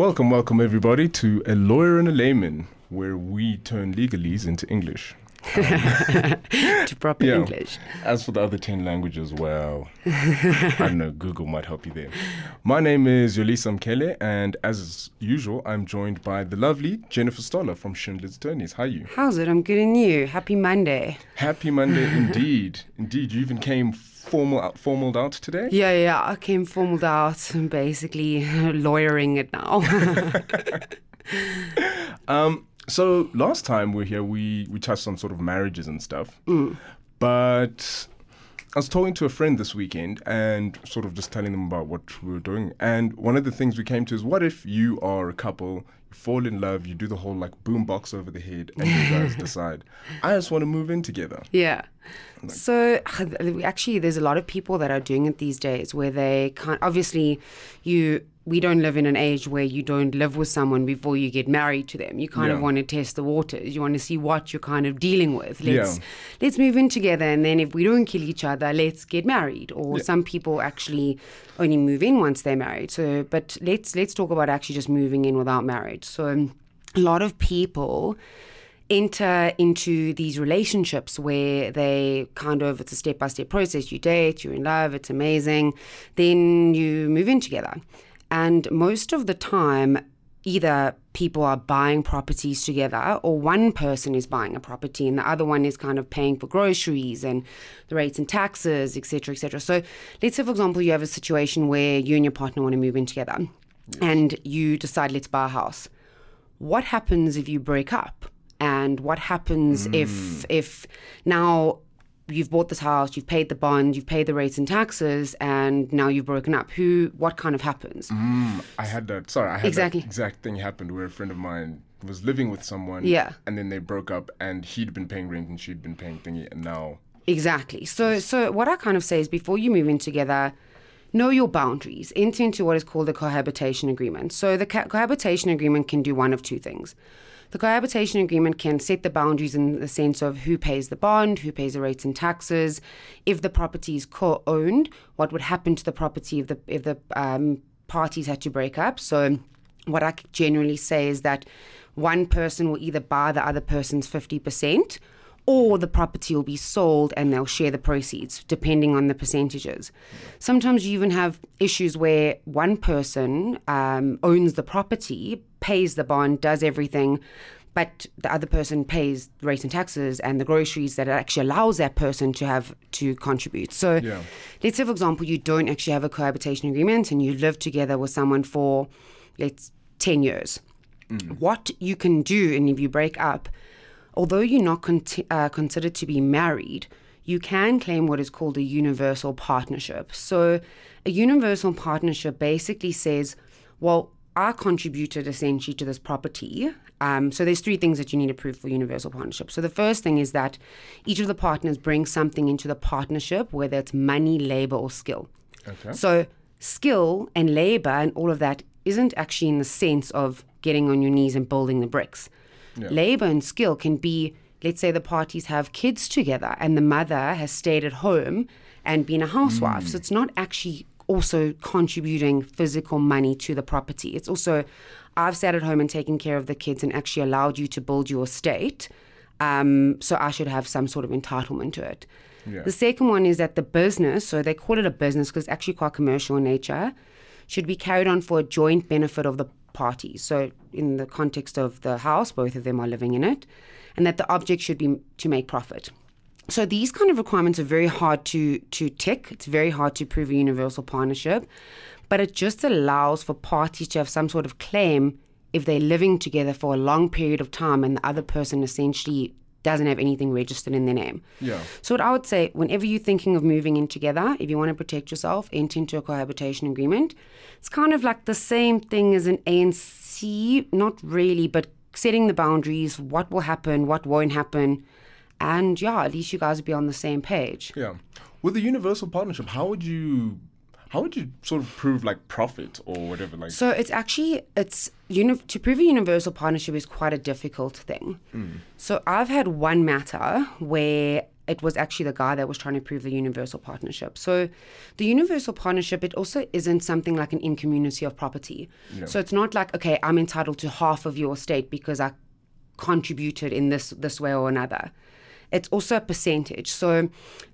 Welcome, welcome everybody to A Lawyer and a Layman, where we turn legalese into English. to proper Yeah. English. As for the other 10 languages, well, I don't know, Google might help you there. My name is Yolisa Mkele, and as usual, I'm joined by the lovely Jennifer Stoller from Schindler's Attorneys. How are you? How's it? I'm good and you. Happy Monday. Happy Monday indeed. Indeed, you even came formal out, formaled out today? Yeah, yeah. I came formaled out and basically lawyering it now. Um, so last time we are here, we we touched on sort of marriages and stuff. But I was talking to a friend this weekend and sort of just telling them about what we were doing. And one of the things we came to is, what if you are a couple, fall in love, you do the whole like boom box over the head, and you guys decide, I just want to move in together. yeah. So actually, there's a lot of people that are doing it these days where they can't. Obviously, you we don't live in an age where you don't live with someone before you get married to them. You kind of want to test the waters. You want to see what you're kind of dealing with. Let's Yeah. let's move in together, and then if we don't kill each other, let's get married. Or some people actually only move in once they're married. So, but let's let's talk about actually just moving in without marriage. So, a lot of people enter into these relationships where they kind of it's a step by step process. You date, you're in love, it's amazing, then you move in together. And most of the time, either people are buying properties together or one person is buying a property and the other one is kind of paying for groceries and the rates and taxes etc etc so let's say for example you have a situation where you and your partner want to move in together and you decide let's buy a house. What happens if you break up? And what happens if hmm. if now you've bought this house you've paid the bond you've paid the rates and taxes and now you've broken up who what kind of happens mm, I had that. Sorry, I had Exactly. that exact thing happened where a friend of mine was living with someone. Yeah. And then they broke up, and he'd been paying rent and she'd been paying thingy, and now Exactly. So, so what I kind of say is before you move in together, know your boundaries. Enter into what is called a cohabitation agreement. So, the co- cohabitation agreement can do one of two things. The cohabitation agreement can set the boundaries in the sense of who pays the bond, who pays the rates and taxes. If the property is co-owned, what would happen to the property if the if the um, parties had to break up? So, what I generally say is that one person will either buy the other person's fifty percent or the property will be sold and they'll share the proceeds depending on the percentages. Sometimes you even have issues where one person um, owns the property, pays the bond, does everything, but the other person pays rates and taxes and the groceries that it actually allows that person to have to contribute. So Yeah. let's say, for example, you don't actually have a cohabitation agreement and you live together with someone for, let's, 10 years. What you can do, and if you break up, although you're not conti- uh, considered to be married, you can claim what is called a universal partnership. So, a universal partnership basically says, well, I contributed essentially to this property. Um, so, there's three things that you need to prove for universal partnership. So, the first thing is that each of the partners brings something into the partnership, whether it's money, labor, or skill. Okay. So, skill and labor and all of that isn't actually in the sense of getting on your knees and building the bricks. Labor and skill can be, let's say, the parties have kids together and the mother has stayed at home and been a housewife. So, it's not actually also contributing physical money to the property. It's also, I've sat at home and taken care of the kids and actually allowed you to build your estate. Um, so I should have some sort of entitlement to it. Yeah. The second one is that the business, so they call it a business because it's actually quite commercial in nature, should be carried on for a joint benefit of the parties. So, in the context of the house, both of them are living in it, and that the object should be to make profit. So these kind of requirements are very hard to to tick. It's very hard to prove a universal partnership, but it just allows for parties to have some sort of claim if they're living together for a long period of time and the other person essentially doesn't have anything registered in their name. Yeah. So what I would say, whenever you're thinking of moving in together, if you want to protect yourself, enter into a cohabitation agreement. It's kind of like the same thing as an ANC, not really, but setting the boundaries, what will happen, what won't happen, and yeah, at least you guys would be on the same page. Yeah. With the universal partnership, how would you how would you sort of prove like profit or whatever like So it's actually it's uni- to prove a universal partnership is quite a difficult thing. Hmm. So I've had one matter where it was actually the guy that was trying to prove the universal partnership. So, the universal partnership, it also isn't something like an in community of property. So, it's not like, okay, I'm entitled to half of your estate because I contributed in this this way or another. It's also a percentage. So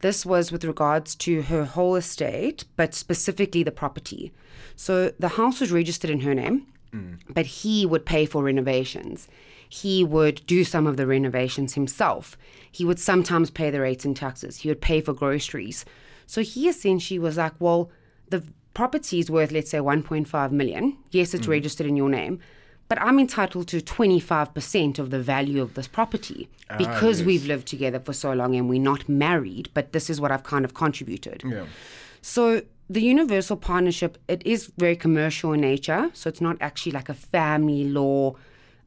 this was with regards to her whole estate, but specifically the property. So the house was registered in her name, mm. but he would pay for renovations. He would do some of the renovations himself. He would sometimes pay the rates and taxes. He would pay for groceries. So he essentially was like, well, the property is worth, let's say, 1.5 million. Yes, it's mm. registered in your name, but I'm entitled to 25% of the value of this property because yes. we've lived together for so long and we're not married, but this is what I've kind of contributed. Yeah. So the universal partnership, it is very commercial in nature. So it's not actually like a family law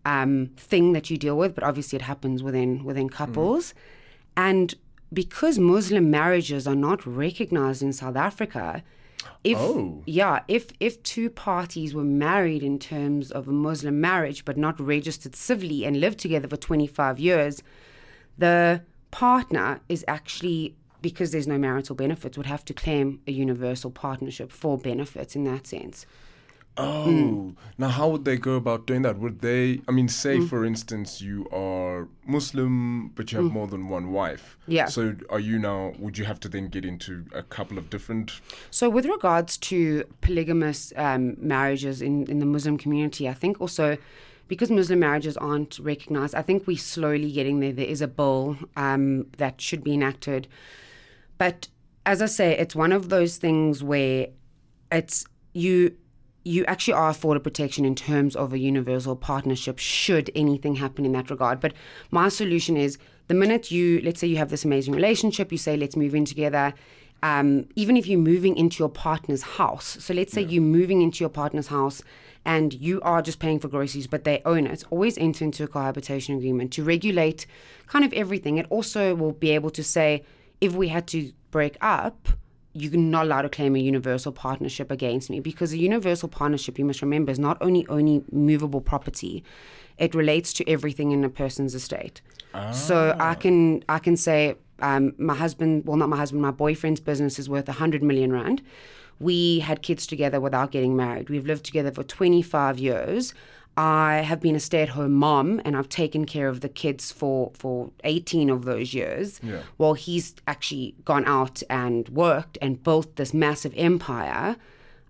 um, thing that you deal with, but obviously it happens within within couples. And because Muslim marriages are not recognized in South Africa, if Oh. yeah, if if two parties were married in terms of a Muslim marriage but not registered civilly and lived together for 25 years, the partner is actually because there's no marital benefits would have to claim a universal partnership for benefits in that sense. Oh, Mm. now how would they go about doing that? Would they, I mean, say Mm. for instance, you are Muslim, but you have more than one wife. Yeah. So are you now, would you have to then get into a couple of different. So, with regards to polygamous um, marriages in, in the Muslim community, I think also because Muslim marriages aren't recognized, I think we're slowly getting there. There is a bill um, that should be enacted. But as I say, it's one of those things where it's you you actually are afforded protection in terms of a universal partnership should anything happen in that regard. But my solution is the minute you let's say you have this amazing relationship, you say let's move in together. Um, even if you're moving into your partner's house, so let's say you're moving into your partner's house and you are just paying for groceries, but they own it, always enter into a cohabitation agreement to regulate kind of everything. It also will be able to say if we had to break up, you're not allowed to claim a universal partnership against me because a universal partnership, you must remember, is not only only movable property; it relates to everything in a person's estate. So I can I can say um, my husband, well, not my husband, my boyfriend's business is worth a hundred million rand. We had kids together without getting married. We've lived together for 25 years. I have been a stay-at-home mom, and I've taken care of the kids for for 18 of those years. Yeah. While he's actually gone out and worked and built this massive empire,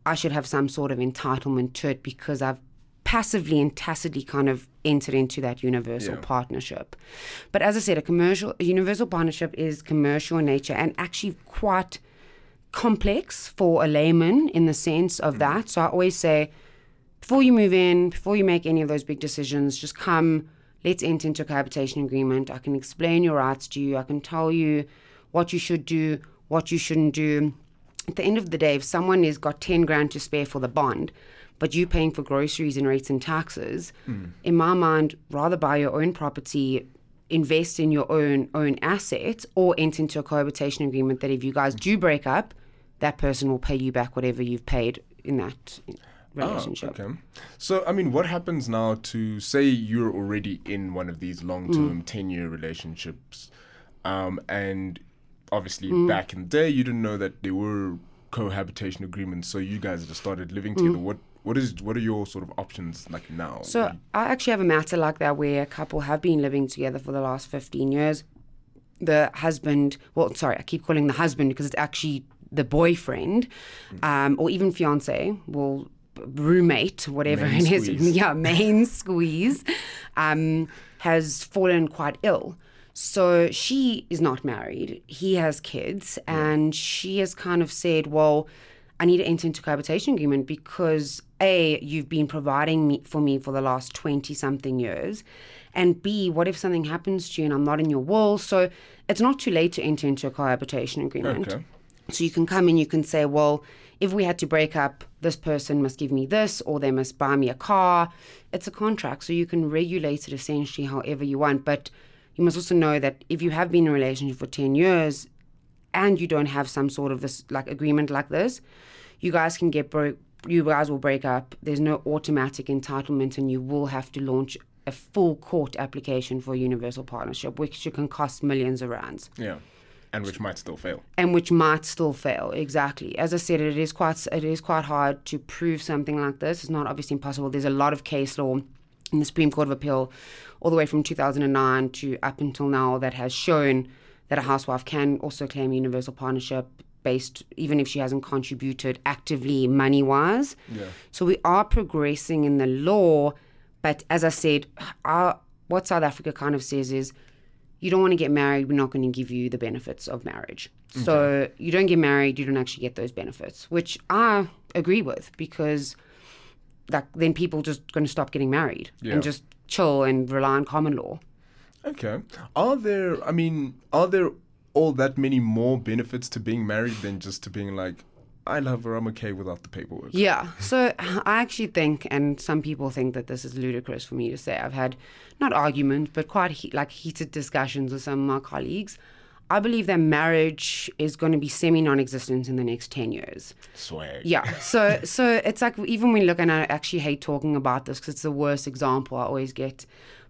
I should have some sort of entitlement to it because I've passively and tacitly kind of entered into that universal Yeah. partnership. But as I said, a commercial, a universal partnership is commercial in nature and actually quite complex for a layman in the sense of mm. that. So I always say, before you move in, before you make any of those big decisions, just come, let's enter into a cohabitation agreement. I can explain your rights to you. I can tell you what you should do, what you shouldn't do. At the end of the day, if someone has got 10 grand to spare for the bond, but you paying for groceries and rates and taxes, hmm. in my mind, rather buy your own property, invest in your own own assets, or enter into a cohabitation agreement that if you guys do break up, that person will pay you back whatever you've paid in that relationship. Oh, okay. So, I mean, what happens now to say you're already in one of these long term, Mm. 10 year relationships, um, and obviously Mm. back in the day, you didn't know that there were cohabitation agreements, so you guys just started living Mm. together. What what is what are your sort of options like now? So I actually have a matter like that where a couple have been living together for the last 15 years. The husband, well, sorry, I keep calling the husband because it's actually the boyfriend, um, or even fiance, well, roommate, whatever Main it is, squeeze. yeah, main squeeze, um, has fallen quite ill. So she is not married. He has kids, and she has kind of said, "Well, I need to enter into cohabitation agreement because a you've been providing me for me for the last twenty something years, and b what if something happens to you and I'm not in your will? So it's not too late to enter into a cohabitation agreement. Okay. So you can come and you can say, well, if we had to break up, this person must give me this, or they must buy me a car. It's a contract, so you can regulate it essentially however you want. But you must also know that if you have been in a relationship for 10 years and you don't have some sort of this like agreement like this, you guys can get broke. You guys will break up. There's no automatic entitlement, and you will have to launch a full court application for a universal partnership, which can cost millions of rands. yeah. And which might still fail. and which might still fail. Exactly. As I said, it is quite it is quite hard to prove something like this. It's not obviously impossible. There's a lot of case law in the Supreme Court of Appeal, all the way from 2009 to up until now, that has shown that a housewife can also claim universal partnership based, even if she hasn't contributed actively money wise. Yeah. So we are progressing in the law, but as I said, our, what South Africa kind of says is you don't want to get married, we're not going to give you the benefits of marriage. So you don't get married, you don't actually get those benefits, which I agree with because like then people just going to stop getting married Yeah. and just chill and rely on common law. Okay. Are there, I mean, are there all that many more benefits to being married than just to being like, I love her, I'm okay without the paperwork? Yeah. So I actually think, and some people think that this is ludicrous for me to say. I've had not arguments, but quite he- like heated discussions with some of my colleagues. I believe that marriage is going to be semi non-existent in the next ten years. Swag. Yeah. So so it's like even when we look, and I actually hate talking about this because it's the worst example. I always get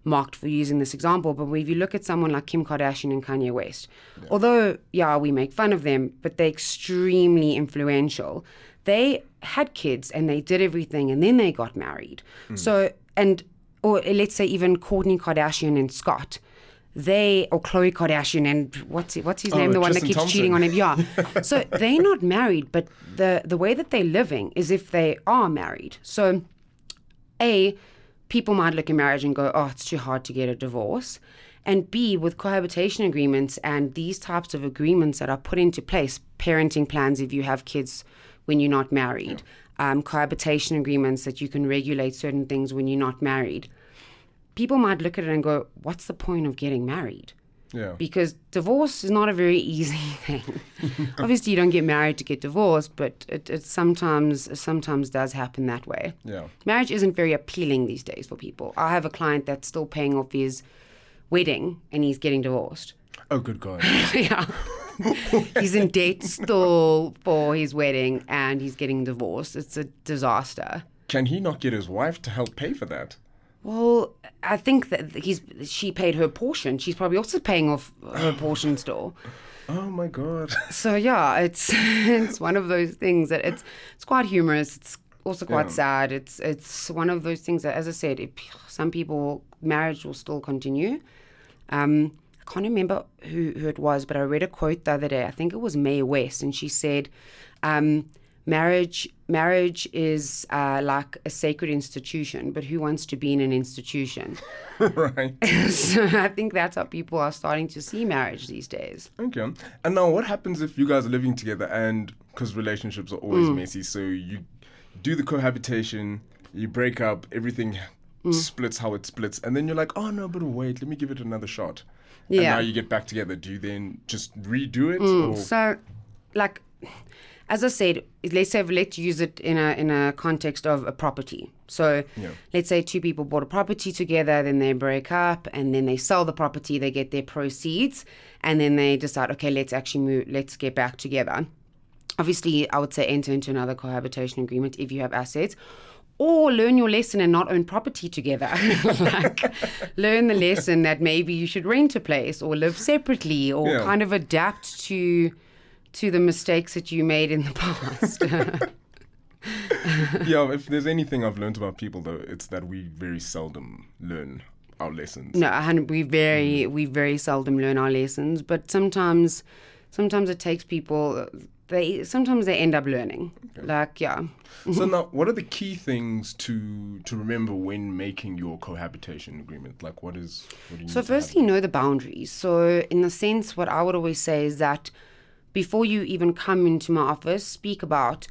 mocked for using this example. But if you look at someone like Kim Kardashian and Kanye West, although yeah, we make fun of them, but they're extremely influential. They had kids and they did everything, and then they got married. Hmm. So and or let's say even Kourtney Kardashian and Scott. They or Khloe Kardashian and what's he, what's his Oh, name? The one that keeps cheating on him. Yeah. so they're not married, but the the way that they're living is if they are married. So a people might look at marriage and go, "Oh, it's too hard to get a divorce." And B, with cohabitation agreements and these types of agreements that are put into place, parenting plans if you have kids when you're not married, um, cohabitation agreements that you can regulate certain things when you're not married. People might look at it and go, "What's the point of getting married?" Yeah. because divorce is not a very easy thing. Obviously, you don't get married to get divorced, but it, it sometimes sometimes does happen that way. Yeah. Marriage isn't very appealing these days for people. I have a client that's still paying off his wedding and he's getting divorced. Oh, good God. yeah. he's in debt still for his wedding and he's getting divorced. It's a disaster. Can he not get his wife to help pay for that? Well, I think that he's she paid her portion. She's probably also paying off her portion still. Oh my God. So yeah, it's it's one of those things that it's it's quite humorous. It's also quite Yeah. sad. It's it's one of those things that, as I said, it, some people marriage will still continue. Um, I can't remember who, who it was, but I read a quote the other day. I think it was Mae West, and she said, um, "Marriage marriage is uh, like a sacred institution, but who wants to be in an institution?" right. so I think that's how people are starting to see marriage these days. Okay. And now, what happens if you guys are living together and because relationships are always Mm. messy, so you do the cohabitation, you break up, everything Mm. splits how it splits, and then you're like, oh no, but wait, let me give it another shot. And Yeah. now you get back together. Do you then just redo it? Mm. Or, So, like, as I said, let's say let's use it in a in a context of a property. So, Yeah. let's say two people bought a property together, then they break up, and then they sell the property, they get their proceeds, and then they decide, okay, let's actually move, let's get back together. Obviously, I would say enter into another cohabitation agreement if you have assets. Or learn your lesson and not own property together. like, learn the lesson that maybe you should rent a place or live separately or Yeah. kind of adapt to to the mistakes that you made in the past. yeah, if there's anything I've learned about people, though, it's that we very seldom learn our lessons. no, we very mm. we very seldom learn our lessons, but sometimes sometimes it takes people they sometimes they end up learning. Like yeah. So now, what are the key things to to remember when making your cohabitation agreement? Like, what is? What do you So need to have? firstly, know the boundaries. So in the sense, what I would always say is that before you even come into my office, speak about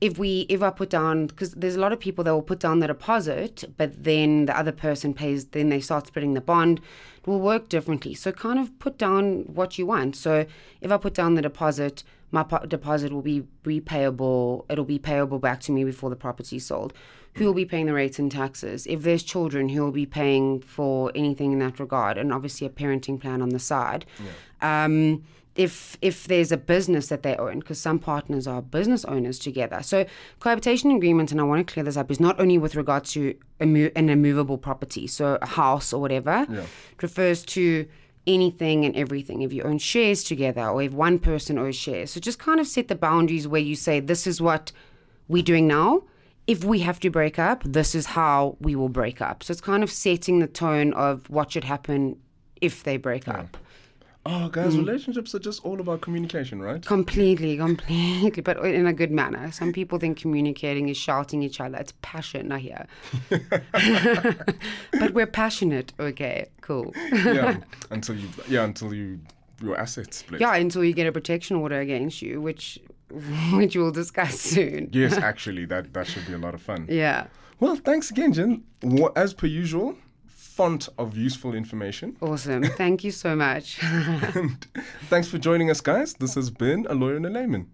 if we if I put down because there's a lot of people that will put down the deposit, but then the other person pays. Then they start splitting the bond. It will work differently. So kind of put down what you want. So if I put down the deposit, my po- deposit will be repayable. It'll be payable back to me before the property sold. Who will be paying the rates and taxes? If there's children, who will be paying for anything in that regard? And obviously a parenting plan on the side. Um, if if there's a business that they own, because some partners are business owners together. So cohabitation agreement, and I want to clear this up, is not only with regards to an immovable property, so a house or whatever. Yeah. It refers to anything and everything. If you own shares together or if one person owns shares. So just kind of set the boundaries where you say, this is what we're doing now. If we have to break up, this is how we will break up. So it's kind of setting the tone of what should happen if they break up. Oh, guys, mm. relationships are just all about communication, right? Completely, completely, but in a good manner. Some people think communicating is shouting each other. It's passion, I hear. but we're passionate. Okay, cool. yeah, until you, yeah, until you, your assets split. Yeah, until you get a protection order against you, which, which we'll discuss soon. Yes, actually, that that should be a lot of fun. Yeah. Well, thanks again, Jen. As per usual, font of useful information. Awesome. Thank you so much. And thanks for joining us, guys. This has been a lawyer and a layman.